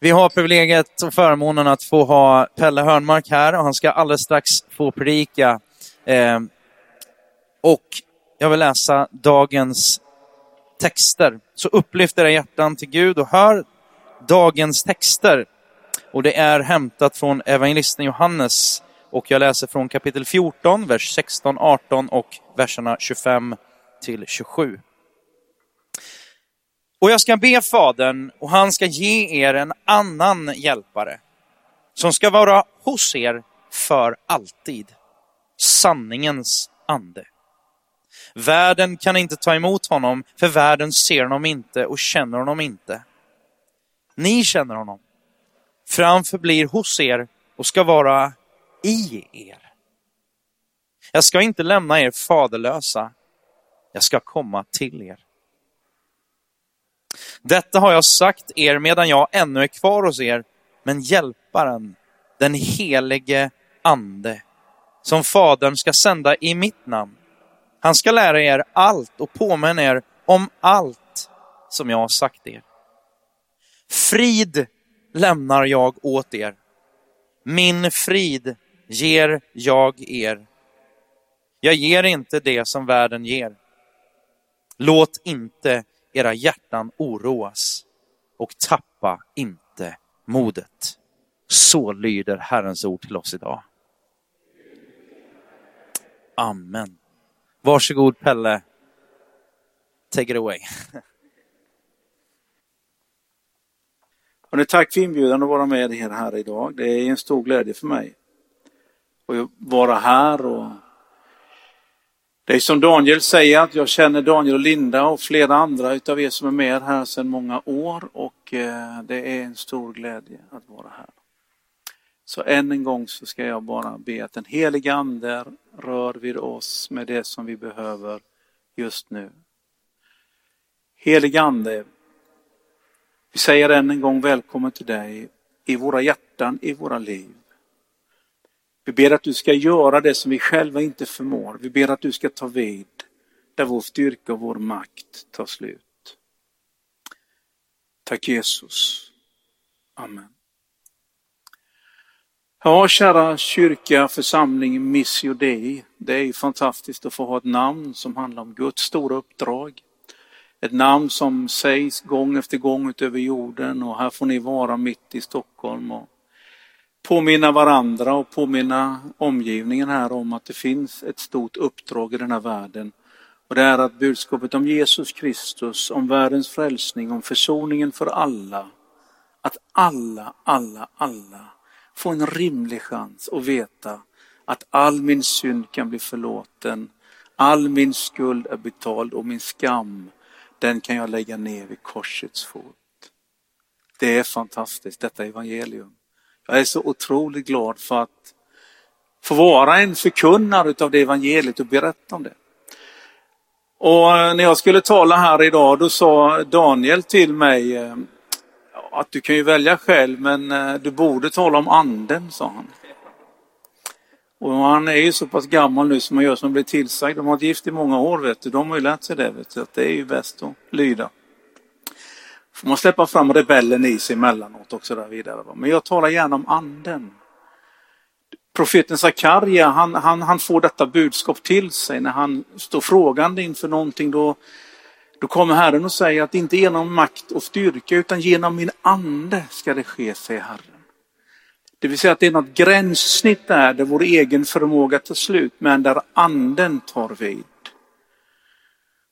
Vi har privilegiet och förmånen att få ha Pelle Hörnmark här och han ska alldeles strax få predika. Eh, och jag vill läsa dagens texter. Så upplyft era hjärtan till Gud och hör dagens texter. Och det är hämtat från evangelisten Johannes och jag läser från kapitel 14, vers 16, 18 och verserna 25 till 27. Och jag ska be Fadern och han ska ge er en annan hjälpare som ska vara hos er för alltid. Sanningens ande. Världen kan inte ta emot honom, för världen ser honom inte och känner honom inte. Ni känner honom, för han förblir hos er och ska vara i er. Jag ska inte lämna er faderlösa, jag ska komma till er. Detta har jag sagt er medan jag ännu är kvar hos er, men hjälparen, den helige ande, som Fadern ska sända i mitt namn. Han ska lära er allt och påminna er om allt som jag har sagt er. Frid lämnar jag åt er. Min frid ger jag er. Jag ger inte det som världen ger. Låt inte era hjärtan oroas och tappa inte modet. Så lyder Herrens ord till oss idag. Amen. Varsågod Pelle. Take it away. Hörrni, tack för inbjudan att vara med er här idag. Det är en stor glädje för mig att vara här och det är som Daniel säger, att jag känner Daniel och Linda och flera andra utav er som är med här sedan många år och eh, det är en stor glädje att vara här. Så än en gång så ska jag bara be att den heliga Ande rör vid oss med det som vi behöver just nu. Heliga Ande, vi säger än en gång välkommen till dig i våra hjärtan, i våra liv. Vi ber att du ska göra det som vi själva inte förmår. Vi ber att du ska ta vid där vår styrka och vår makt tar slut. Tack Jesus. Amen. Ja, kära kyrka, församling Missio Dei. Det är ju fantastiskt att få ha ett namn som handlar om Guds stora uppdrag. Ett namn som sägs gång efter gång utöver jorden och här får ni vara mitt i Stockholm. Och påminna varandra och påminna omgivningen här om att det finns ett stort uppdrag i den här världen. Och det är att budskapet om Jesus Kristus, om världens frälsning, om försoningen för alla, att alla, alla, alla får en rimlig chans att veta att all min synd kan bli förlåten, all min skuld är betald och min skam, den kan jag lägga ner vid korsets fot. Det är fantastiskt, detta evangelium. Jag är så otroligt glad för att få vara en förkunnare av det evangeliet och berätta om det. Och eh, när jag skulle tala här idag då sa Daniel till mig eh, att du kan ju välja själv men eh, du borde tala om anden, sa han. Och han är ju så pass gammal nu som man gör som blir tillsagd. De har varit gift i många år, vet du. De har ju lärt sig det, vet du. Att det är ju bäst att lyda får man släppa fram rebellen i sig emellanåt också där vidare. Men jag talar gärna om anden. Profeten Sakarja, han, han, han får detta budskap till sig när han står frågande inför någonting. Då, då kommer Herren och säger att inte genom makt och styrka utan genom min ande ska det ske, säger Herren. Det vill säga att det är något gränssnitt där, där vår egen förmåga tar slut, men där anden tar vid.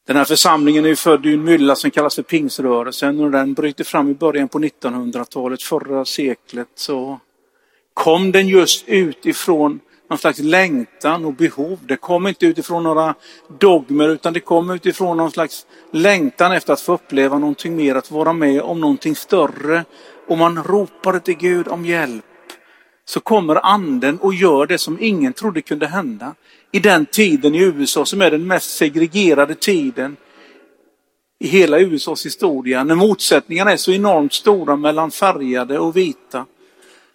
Den här församlingen är född i en mylla som kallas för pingsrörelsen och den bryter fram i början på 1900-talet, förra seklet. Så kom den just utifrån någon slags längtan och behov. Det kom inte utifrån några dogmer utan det kom utifrån någon slags längtan efter att få uppleva någonting mer, att vara med om någonting större. Och man ropade till Gud om hjälp. Så kommer anden och gör det som ingen trodde kunde hända i den tiden i USA som är den mest segregerade tiden i hela USAs historia. När motsättningarna är så enormt stora mellan färgade och vita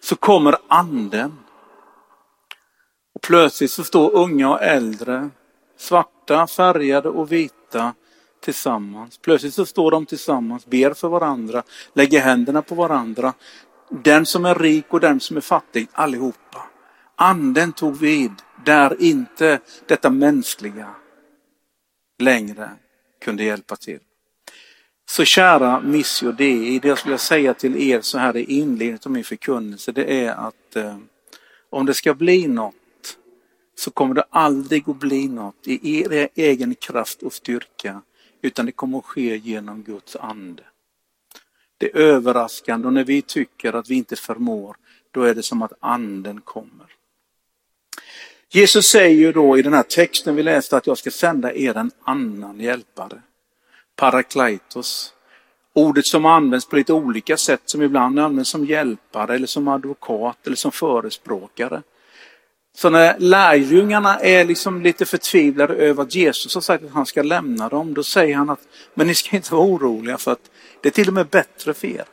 så kommer anden. Och plötsligt så står unga och äldre, svarta, färgade och vita tillsammans. Plötsligt så står de tillsammans, ber för varandra, lägger händerna på varandra. Den som är rik och den som är fattig, allihopa. Anden tog vid där inte detta mänskliga längre kunde hjälpa till. Så kära Missio Dei, det jag skulle säga till er så här i inledningen av min förkunnelse, det är att eh, om det ska bli något så kommer det aldrig att bli något i er egen kraft och styrka, utan det kommer att ske genom Guds ande. Det är överraskande och när vi tycker att vi inte förmår, då är det som att anden kommer. Jesus säger ju då i den här texten vi läste att jag ska sända er en annan hjälpare. Parakleitos. Ordet som används på lite olika sätt, som ibland används som hjälpare eller som advokat eller som förespråkare. Så när lärjungarna är liksom lite förtvivlade över att Jesus har sagt att han ska lämna dem, då säger han att men ni ska inte vara oroliga för att det är till och med bättre för er.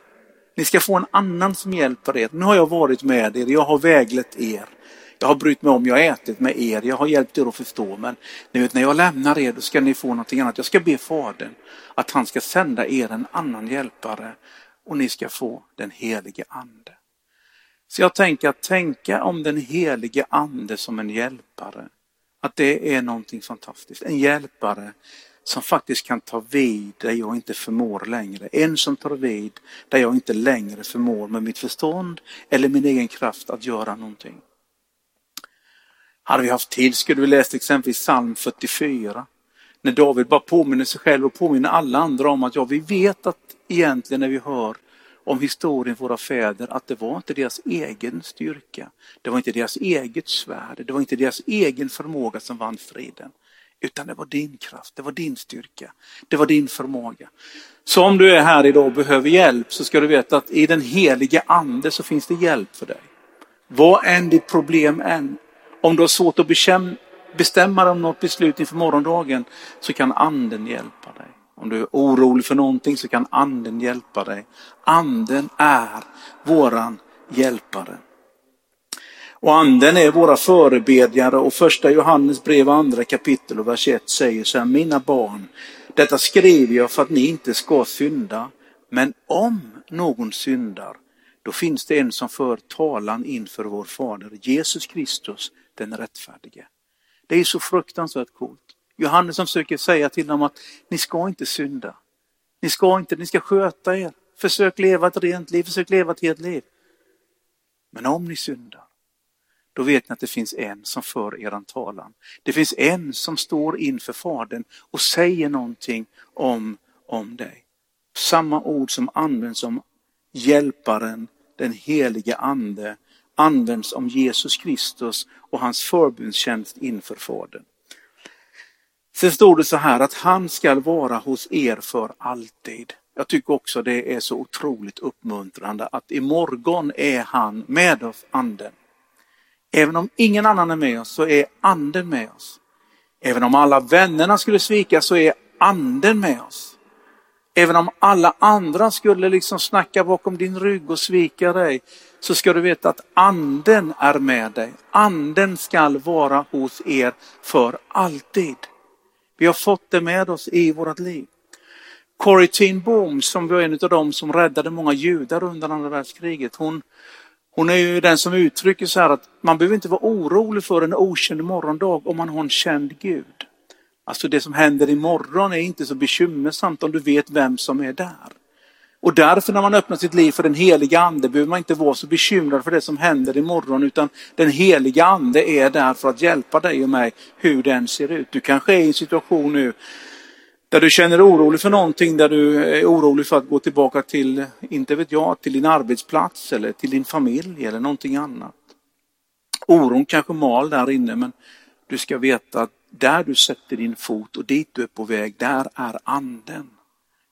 Ni ska få en annan som hjälper er. Nu har jag varit med er, jag har väglett er. Jag har brytt mig om, jag har ätit med er, jag har hjälpt er att förstå. Men ni vet, när jag lämnar er då ska ni få någonting annat. Jag ska be Fadern att han ska sända er en annan hjälpare och ni ska få den helige Ande. Så jag tänker att tänka om den helige Ande som en hjälpare, att det är någonting fantastiskt. En hjälpare som faktiskt kan ta vid där jag inte förmår längre. En som tar vid där jag inte längre förmår med mitt förstånd eller min egen kraft att göra någonting. Hade vi haft tid skulle vi läst exempelvis psalm 44. När David bara påminner sig själv och påminner alla andra om att ja, vi vet att egentligen när vi hör om historien våra fäder att det var inte deras egen styrka. Det var inte deras eget svärd. Det var inte deras egen förmåga som vann friden. Utan det var din kraft, det var din styrka, det var din förmåga. Så om du är här idag och behöver hjälp så ska du veta att i den helige ande så finns det hjälp för dig. Vad än ditt problem än. Om du har svårt att bestämma dig om något beslut inför morgondagen så kan anden hjälpa dig. Om du är orolig för någonting så kan anden hjälpa dig. Anden är våran hjälpare. Och anden är våra förebedjare och första Johannes brev andra kapitel och vers 1 säger så här, mina barn, detta skriver jag för att ni inte ska synda. Men om någon syndar, då finns det en som för talan inför vår Fader, Jesus Kristus, den rättfärdige. Det är så fruktansvärt coolt. Johannes som försöker säga till dem att ni ska inte synda. Ni ska inte, ni ska sköta er. Försök leva ett rent liv, försök leva ett helt liv. Men om ni syndar, då vet ni att det finns en som för eran talan. Det finns en som står inför Fadern och säger någonting om, om dig. Samma ord som används om hjälparen, den helige ande, används om Jesus Kristus och hans förbundstjänst inför Fadern. Sen står det så här att han ska vara hos er för alltid. Jag tycker också det är så otroligt uppmuntrande att imorgon är han med oss, anden. Även om ingen annan är med oss så är anden med oss. Även om alla vännerna skulle svika så är anden med oss. Även om alla andra skulle liksom snacka bakom din rygg och svika dig så ska du veta att anden är med dig. Anden skall vara hos er för alltid. Vi har fått det med oss i vårt liv. Corrie ten Boom som var en av dem som räddade många judar under andra världskriget. Hon, hon är ju den som uttrycker så här att man behöver inte vara orolig för en okänd morgondag om man har en känd Gud. Alltså det som händer imorgon är inte så bekymmersamt om du vet vem som är där. Och därför när man öppnar sitt liv för den heliga ande behöver man inte vara så bekymrad för det som händer imorgon utan den heliga ande är där för att hjälpa dig och mig hur den ser ut. Du kanske är i en situation nu där du känner orolig för någonting, där du är orolig för att gå tillbaka till, inte vet jag, till din arbetsplats eller till din familj eller någonting annat. Oron kanske mal där inne men du ska veta att där du sätter din fot och dit du är på väg, där är anden.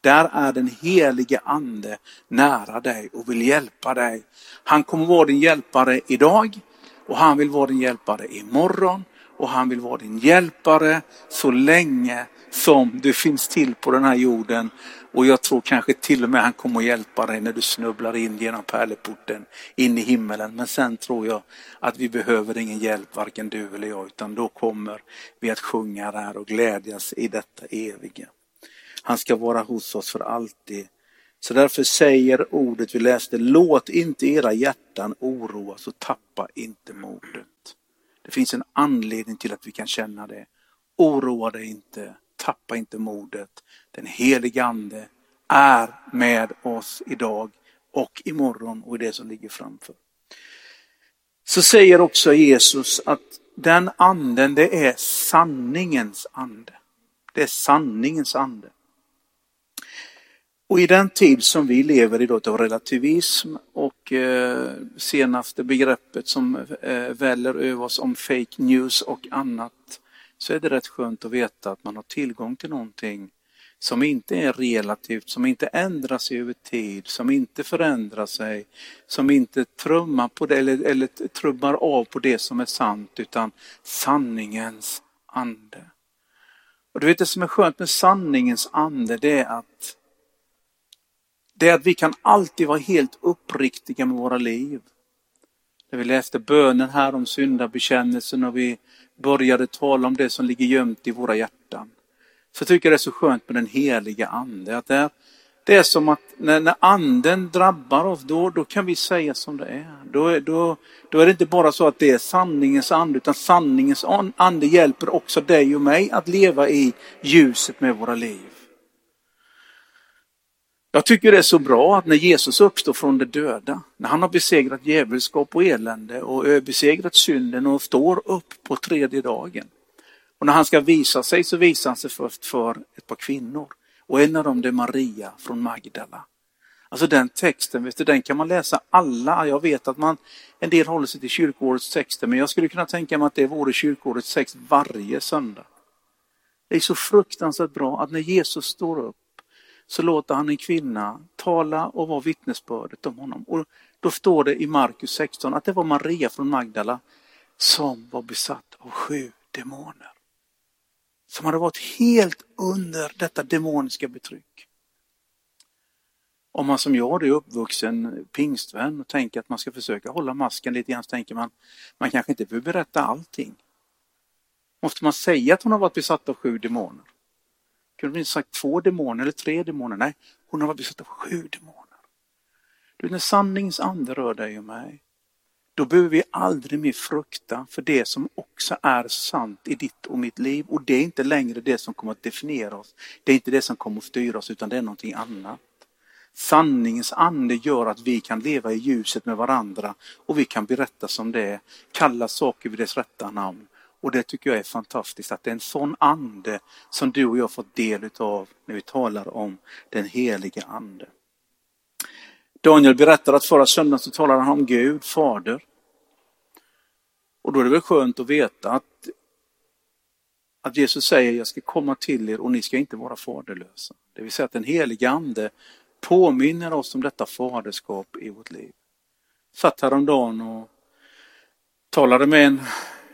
Där är den helige ande nära dig och vill hjälpa dig. Han kommer vara din hjälpare idag och han vill vara din hjälpare imorgon och han vill vara din hjälpare så länge som du finns till på den här jorden. Och jag tror kanske till och med han kommer att hjälpa dig när du snubblar in genom pärleporten in i himmelen. Men sen tror jag att vi behöver ingen hjälp, varken du eller jag, utan då kommer vi att sjunga där och glädjas i detta eviga. Han ska vara hos oss för alltid. Så därför säger ordet vi läste, låt inte era hjärtan oroas och tappa inte modet. Det finns en anledning till att vi kan känna det. Oroa dig inte, tappa inte modet. Den helige Ande är med oss idag och imorgon och i det som ligger framför. Så säger också Jesus att den anden, det är sanningens ande. Det är sanningens ande. Och i den tid som vi lever i då av relativism och eh, senaste begreppet som eh, väller över oss om fake news och annat så är det rätt skönt att veta att man har tillgång till någonting som inte är relativt, som inte ändrar sig över tid, som inte förändrar sig, som inte trummar på det eller, eller trubbar av på det som är sant, utan sanningens ande. Och du vet det som är skönt med sanningens ande, det är att det är att vi kan alltid vara helt uppriktiga med våra liv. När vi läste bönen här om syndabekännelsen och vi började tala om det som ligger gömt i våra hjärtan. Så tycker jag det är så skönt med den heliga ande. Att det, är, det är som att när, när anden drabbar oss, då, då kan vi säga som det är. Då, då, då är det inte bara så att det är sanningens ande, utan sanningens ande hjälper också dig och mig att leva i ljuset med våra liv. Jag tycker det är så bra att när Jesus uppstår från de döda, när han har besegrat djävulskap och elände och besegrat synden och står upp på tredje dagen. Och när han ska visa sig så visar han sig först för ett par kvinnor. Och en av dem är Maria från Magdala. Alltså den texten, vet du, den kan man läsa alla. Jag vet att man, en del håller sig till kyrkårets texter, men jag skulle kunna tänka mig att det vore kyrkårets text varje söndag. Det är så fruktansvärt bra att när Jesus står upp så låter han en kvinna tala och vara vittnesbördet om honom. Och då står det i Markus 16 att det var Maria från Magdala som var besatt av sju demoner. Som hade varit helt under detta demoniska betryck. Om man som jag är uppvuxen pingstvän och tänker att man ska försöka hålla masken lite grann så tänker man man kanske inte behöver berätta allting. Måste man säga att hon har varit besatt av sju demoner? Kunde vi sagt två demoner eller tre demoner? Nej, hon har varit besatt av sju demoner. Du, när sanningens ande rör dig och mig, då behöver vi aldrig mer frukta för det som också är sant i ditt och mitt liv. Och det är inte längre det som kommer att definiera oss. Det är inte det som kommer att styra oss, utan det är någonting annat. Sanningens ande gör att vi kan leva i ljuset med varandra och vi kan berätta som det är, kalla saker vid dess rätta namn. Och det tycker jag är fantastiskt att det är en sån ande som du och jag fått del av när vi talar om den helige ande. Daniel berättar att förra söndagen så talade han om Gud, Fader. Och då är det väl skönt att veta att, att Jesus säger, jag ska komma till er och ni ska inte vara faderlösa. Det vill säga att den helige ande påminner oss om detta faderskap i vårt liv. Satt häromdagen och talade med en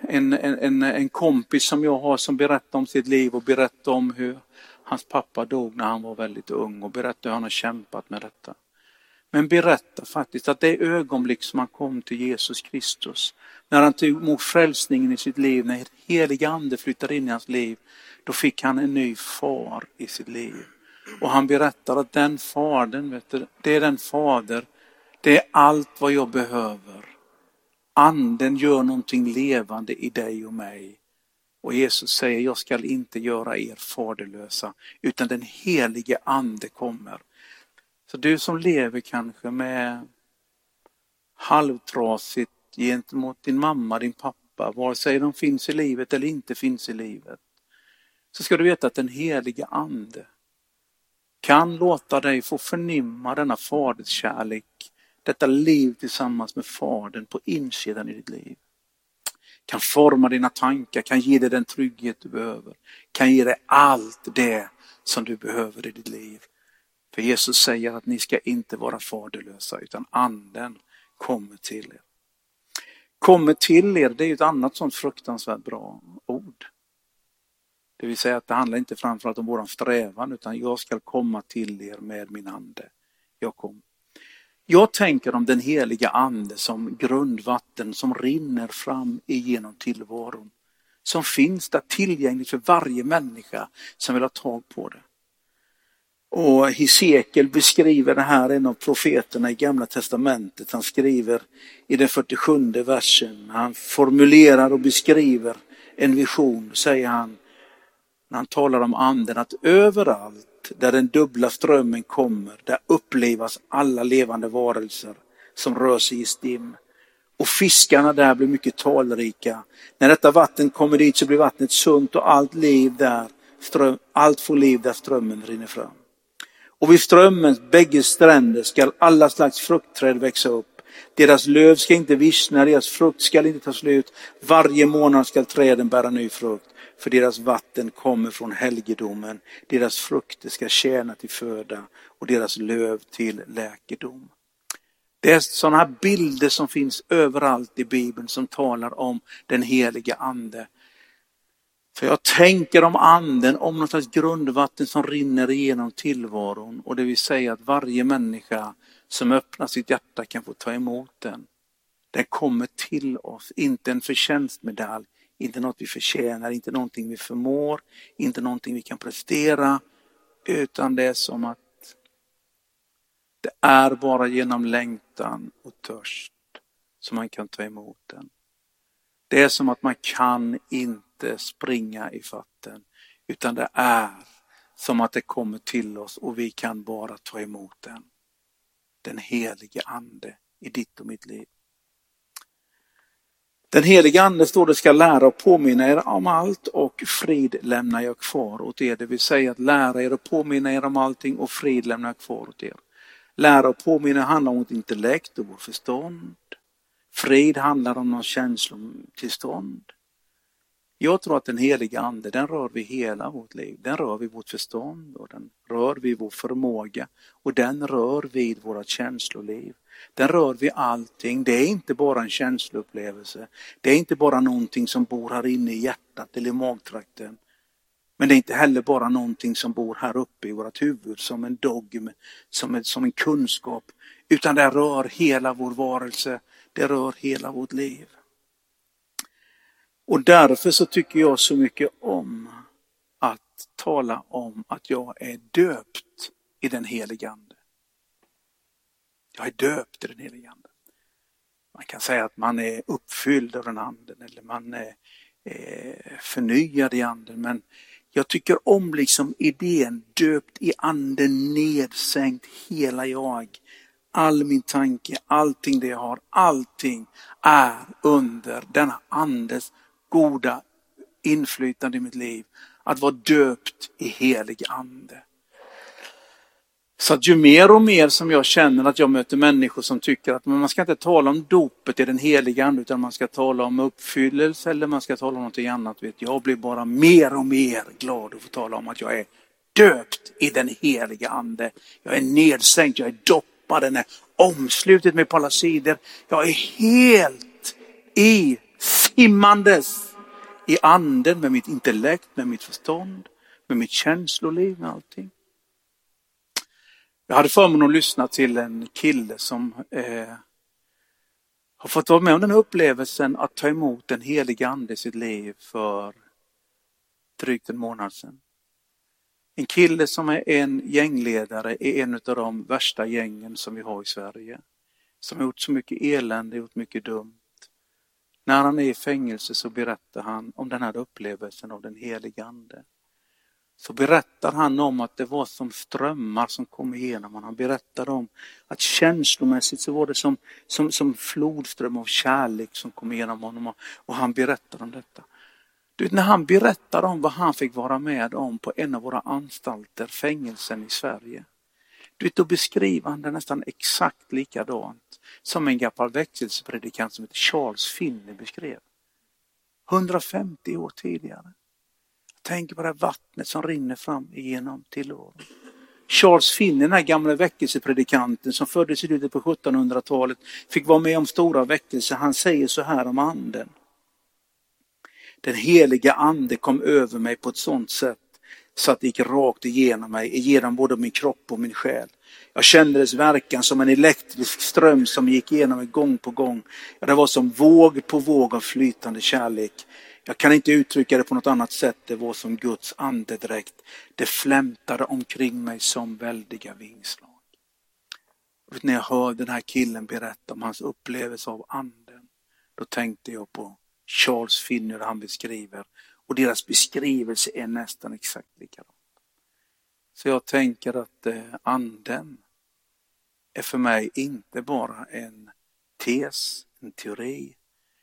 en, en, en kompis som jag har som berättar om sitt liv och berättar om hur hans pappa dog när han var väldigt ung och berättar hur han har kämpat med detta. Men berättar faktiskt att det ögonblick som han kom till Jesus Kristus, när han tog emot frälsningen i sitt liv, när helig ande flyttade in i hans liv, då fick han en ny far i sitt liv. Och han berättar att den fadern, vet du, det är den fader, det är allt vad jag behöver Anden gör någonting levande i dig och mig. Och Jesus säger, jag skall inte göra er faderlösa, utan den helige ande kommer. Så du som lever kanske med halvtrasigt gentemot din mamma, din pappa, vare sig de finns i livet eller inte finns i livet, så ska du veta att den helige ande kan låta dig få förnimma denna faderskärlek detta liv tillsammans med Fadern på insidan i ditt liv. Kan forma dina tankar, kan ge dig den trygghet du behöver. Kan ge dig allt det som du behöver i ditt liv. För Jesus säger att ni ska inte vara faderlösa utan anden kommer till er. Kommer till er, det är ett annat sånt fruktansvärt bra ord. Det vill säga att det handlar inte framförallt om våran strävan utan jag ska komma till er med min ande. Jag kommer. Jag tänker om den heliga ande som grundvatten som rinner fram igenom tillvaron. Som finns där tillgängligt för varje människa som vill ha tag på det. Och Hesekiel beskriver det här, en av profeterna i Gamla Testamentet. Han skriver i den 47 versen, han formulerar och beskriver en vision, säger han, när han talar om anden, att överallt där den dubbla strömmen kommer, där upplevas alla levande varelser som rör sig i stim. Och fiskarna där blir mycket talrika. När detta vatten kommer dit så blir vattnet sunt och allt liv där, ström, allt får liv där strömmen rinner fram. Och vid strömmens bägge stränder skall alla slags fruktträd växa upp. Deras löv ska inte vissna, deras frukt skall inte ta slut. Varje månad skall träden bära ny frukt, för deras vatten kommer från helgedomen. Deras frukter ska tjäna till föda och deras löv till läkedom. Det är sådana här bilder som finns överallt i Bibeln som talar om den heliga ande. För jag tänker om anden, om något slags grundvatten som rinner igenom tillvaron och det vill säga att varje människa som öppnar sitt hjärta kan få ta emot den. Den kommer till oss, inte en förtjänstmedalj, inte något vi förtjänar, inte någonting vi förmår, inte någonting vi kan prestera, utan det är som att det är bara genom längtan och törst som man kan ta emot den. Det är som att man kan inte springa i fatten, utan det är som att det kommer till oss och vi kan bara ta emot den. Den helige Ande i ditt och mitt liv. Den helige Ande står det ska lära och påminna er om allt och frid lämnar jag kvar åt er. Det vill säga att lära er och påminna er om allting och frid lämnar jag kvar åt er. Lära och påminna handlar om vårt intellekt och vårt förstånd. Frid handlar om någon känslotillstånd. Jag tror att den heliga ande, den rör vid hela vårt liv. Den rör vid vårt förstånd och den rör vid vår förmåga och den rör vid våra känsloliv. Den rör vid allting. Det är inte bara en känsloupplevelse. Det är inte bara någonting som bor här inne i hjärtat eller i magtrakten. Men det är inte heller bara någonting som bor här uppe i vårt huvud som en dogm, som en, som en kunskap. Utan det rör hela vår varelse, det rör hela vårt liv. Och därför så tycker jag så mycket om att tala om att jag är döpt i den helige Ande. Jag är döpt i den helige Ande. Man kan säga att man är uppfylld av den anden eller man är eh, förnyad i anden. Men jag tycker om liksom idén döpt i anden, nedsänkt hela jag. All min tanke, allting det jag har, allting är under denna andes goda inflytande i mitt liv. Att vara döpt i helig ande. Så att ju mer och mer som jag känner att jag möter människor som tycker att man ska inte tala om dopet i den heliga ande utan man ska tala om uppfyllelse eller man ska tala om någonting annat. Vet jag blir bara mer och mer glad att få tala om att jag är döpt i den heliga ande. Jag är nedsänkt, jag är doppad, den är omslutet med på alla sidor. Jag är helt i timmandes i anden med mitt intellekt, med mitt förstånd, med mitt känsloliv, med allting. Jag hade förmånen att lyssna till en kille som eh, har fått vara med om den här upplevelsen att ta emot den helige ande i sitt liv för drygt en månad sedan. En kille som är en gängledare i en av de värsta gängen som vi har i Sverige. Som har gjort så mycket elände, gjort mycket dumt. När han är i fängelse så berättar han om den här upplevelsen av den helige Ande så berättar han om att det var som strömmar som kom igenom honom. Han berättar om att känslomässigt så var det som, som, som flodström av kärlek som kom igenom honom och han berättar om detta. Du vet, när han berättar om vad han fick vara med om på en av våra anstalter, fängelsen i Sverige. Du vet, då beskriver han det nästan exakt likadant som en gammal väckelsepredikant som heter Charles Finney beskrev. 150 år tidigare. Tänk på det här vattnet som rinner fram igenom tillvaron. Charles Finney, den här gamla väckelsepredikanten som föddes i slutet på 1700-talet, fick vara med om stora väckelser. Han säger så här om anden. Den heliga ande kom över mig på ett sådant sätt så att det gick rakt igenom mig, igenom både min kropp och min själ. Jag kände dess verkan som en elektrisk ström som gick igenom mig gång på gång. Ja, det var som våg på våg av flytande kärlek. Jag kan inte uttrycka det på något annat sätt. Det var som Guds andedräkt. Det flämtade omkring mig som väldiga vingslag. när jag hörde den här killen berätta om hans upplevelse av anden, då tänkte jag på Charles Finney han beskriver. Och deras beskrivelse är nästan exakt likadan. Så jag tänker att eh, anden är för mig inte bara en tes, en teori.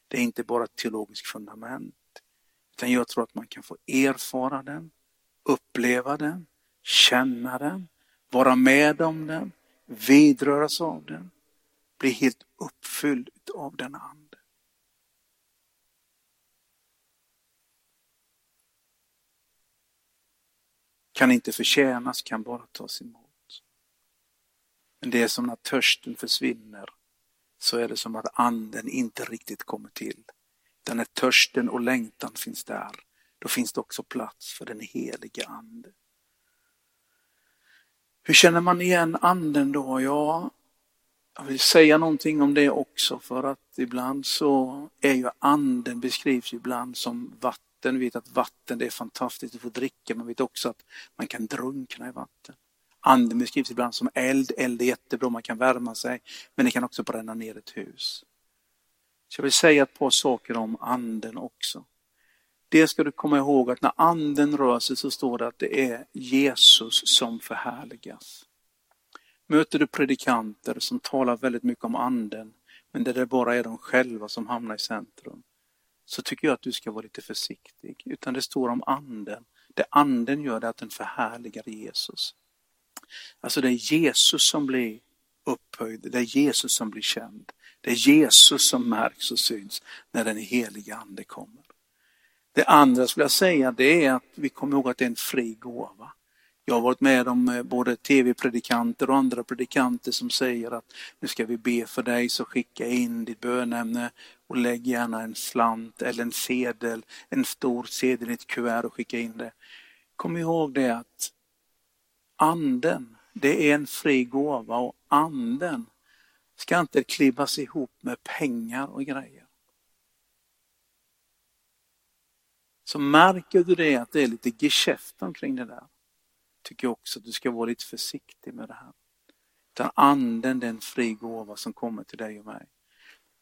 Det är inte bara ett teologiskt fundament. Utan jag tror att man kan få erfara den, uppleva den, känna den, vara med om den, vidröras av den, bli helt uppfylld av den ande. Kan inte förtjänas, kan bara tas emot. Men det är som när törsten försvinner så är det som att anden inte riktigt kommer till. Utan när törsten och längtan finns där, då finns det också plats för den helige ande. Hur känner man igen anden då? Ja, jag vill säga någonting om det också för att ibland så är ju anden beskrivs ibland som vatten. Vi vet att vatten det är fantastiskt att få dricka, men vi vet också att man kan drunkna i vatten. Anden beskrivs ibland som eld. Eld är jättebra, man kan värma sig, men det kan också bränna ner ett hus. Så jag vill säga ett par saker om anden också. Det ska du komma ihåg att när anden rör sig så står det att det är Jesus som förhärligas. Möter du predikanter som talar väldigt mycket om anden, men där det bara är de själva som hamnar i centrum, så tycker jag att du ska vara lite försiktig. Utan det står om anden. Det anden gör är att den förhärligar Jesus. Alltså det är Jesus som blir upphöjd, det är Jesus som blir känd. Det är Jesus som märks och syns när den heliga ande kommer. Det andra skulle jag säga det är att vi kommer ihåg att det är en fri gåva. Jag har varit med om eh, både tv-predikanter och andra predikanter som säger att nu ska vi be för dig så skicka in ditt bönämne och lägg gärna en slant eller en sedel, en stor sedel i ett kuvert och skicka in det. Kom ihåg det att anden, det är en fri gåva och anden ska inte klibbas ihop med pengar och grejer. Så märker du det att det är lite geschäft omkring det där, tycker jag också att du ska vara lite försiktig med det här. Utan anden, den fri gåva som kommer till dig och mig.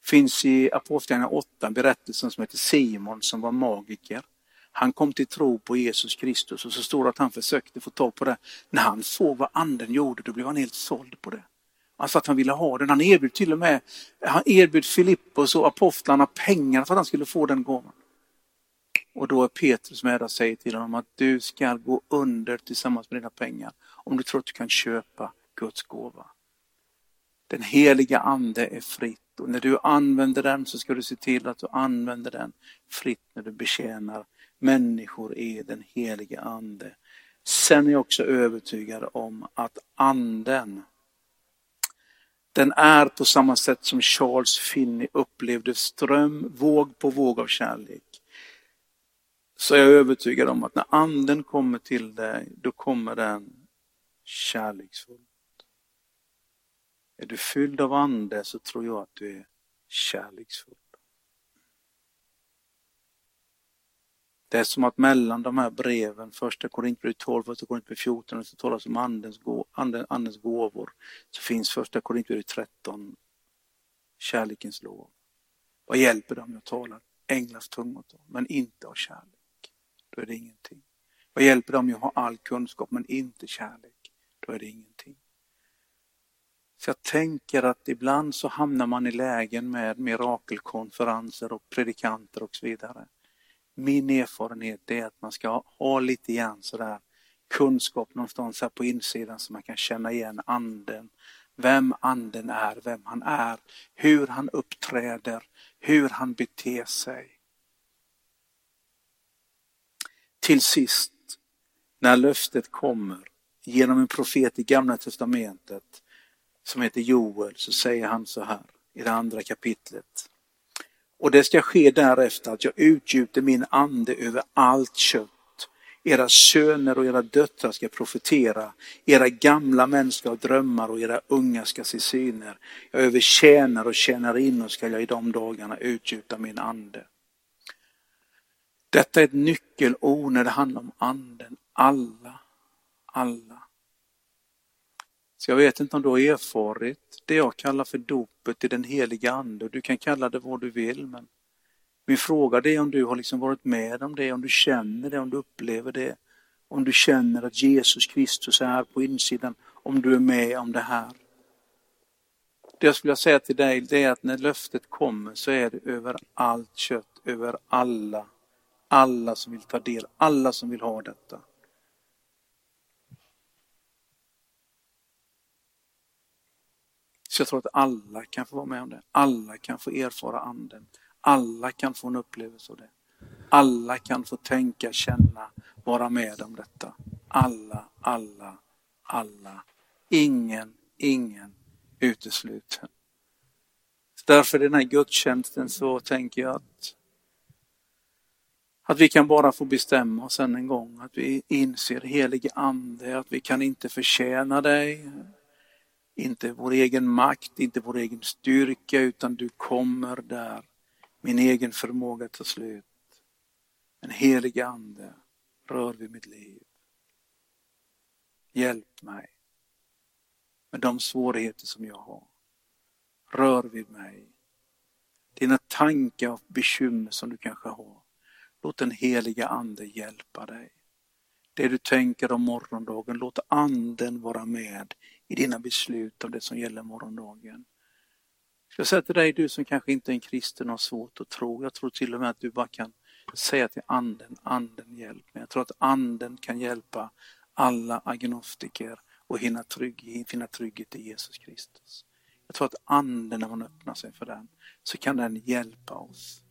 finns i Apostlagärningarna 8 en berättelse som heter Simon som var magiker. Han kom till tro på Jesus Kristus och så står det att han försökte få tag på det. När han såg vad anden gjorde, då blev han helt såld på det. Han sa att han ville ha den. Han erbjöd till och med, han erbjöd Filippos och apostlarna pengar för att han skulle få den gåvan. Och då är Petrus med och säger till honom att du ska gå under tillsammans med dina pengar om du tror att du kan köpa Guds gåva. Den heliga ande är fritt och när du använder den så ska du se till att du använder den fritt när du betjänar människor i den helige ande. Sen är jag också övertygad om att anden den är på samma sätt som Charles Finney upplevde ström, våg på våg av kärlek. Så jag är övertygad om att när anden kommer till dig, då kommer den kärleksfullt. Är du fylld av ande så tror jag att du är kärleksfull. Det är som att mellan de här breven, första Korintierbrevet 12, första Korintierbrevet 14, så talas om andens, andens gåvor, så finns första Korintierbrevet 13, kärlekens lov. Vad hjälper det om jag talar änglars tungor, men inte av kärlek? Då är det ingenting. Vad hjälper det om jag har all kunskap men inte kärlek? Då är det ingenting. Så jag tänker att ibland så hamnar man i lägen med mirakelkonferenser och predikanter och så vidare min erfarenhet är att man ska ha lite grann sådär kunskap någonstans här på insidan så man kan känna igen anden. Vem anden är, vem han är, hur han uppträder, hur han beter sig. Till sist, när löftet kommer genom en profet i Gamla Testamentet som heter Joel så säger han så här i det andra kapitlet. Och det ska ske därefter att jag utgjuter min ande över allt kött. Era söner och era döttrar ska profetera, era gamla män ska ha drömmar och era unga ska se syner. Jag över in och tjänarinnor ska jag i de dagarna utgjuta min ande. Detta är ett nyckelord när det handlar om anden. Alla, alla. Så jag vet inte om du har erfarit det jag kallar för dopet i den heliga ande. Du kan kalla det vad du vill, men min fråga är om du har liksom varit med om det, om du känner det, om du upplever det. Om du känner att Jesus Kristus är här på insidan, om du är med om det här. Det jag skulle säga till dig det är att när löftet kommer så är det över allt kött, över alla. Alla som vill ta del, alla som vill ha detta. Så jag tror att alla kan få vara med om det. Alla kan få erfara anden. Alla kan få en upplevelse av det. Alla kan få tänka, känna, vara med om detta. Alla, alla, alla. Ingen, ingen utesluten. Därför i den här gudstjänsten så tänker jag att, att vi kan bara få bestämma oss än en gång. Att vi inser helige Ande, att vi kan inte förtjäna dig. Inte vår egen makt, inte vår egen styrka, utan du kommer där. Min egen förmåga tar slut. En helig Ande, rör vid mitt liv. Hjälp mig med de svårigheter som jag har. Rör vid mig. Dina tankar och bekymmer som du kanske har. Låt den heliga Ande hjälpa dig. Det du tänker om morgondagen, låt Anden vara med i dina beslut om det som gäller morgondagen. Jag säger till dig, du som kanske inte är en kristen och har svårt att tro. Jag tror till och med att du bara kan säga till anden, anden hjälp mig. Jag tror att anden kan hjälpa alla agnostiker och hinna trygg, finna trygghet i Jesus Kristus. Jag tror att anden, när man öppnar sig för den, så kan den hjälpa oss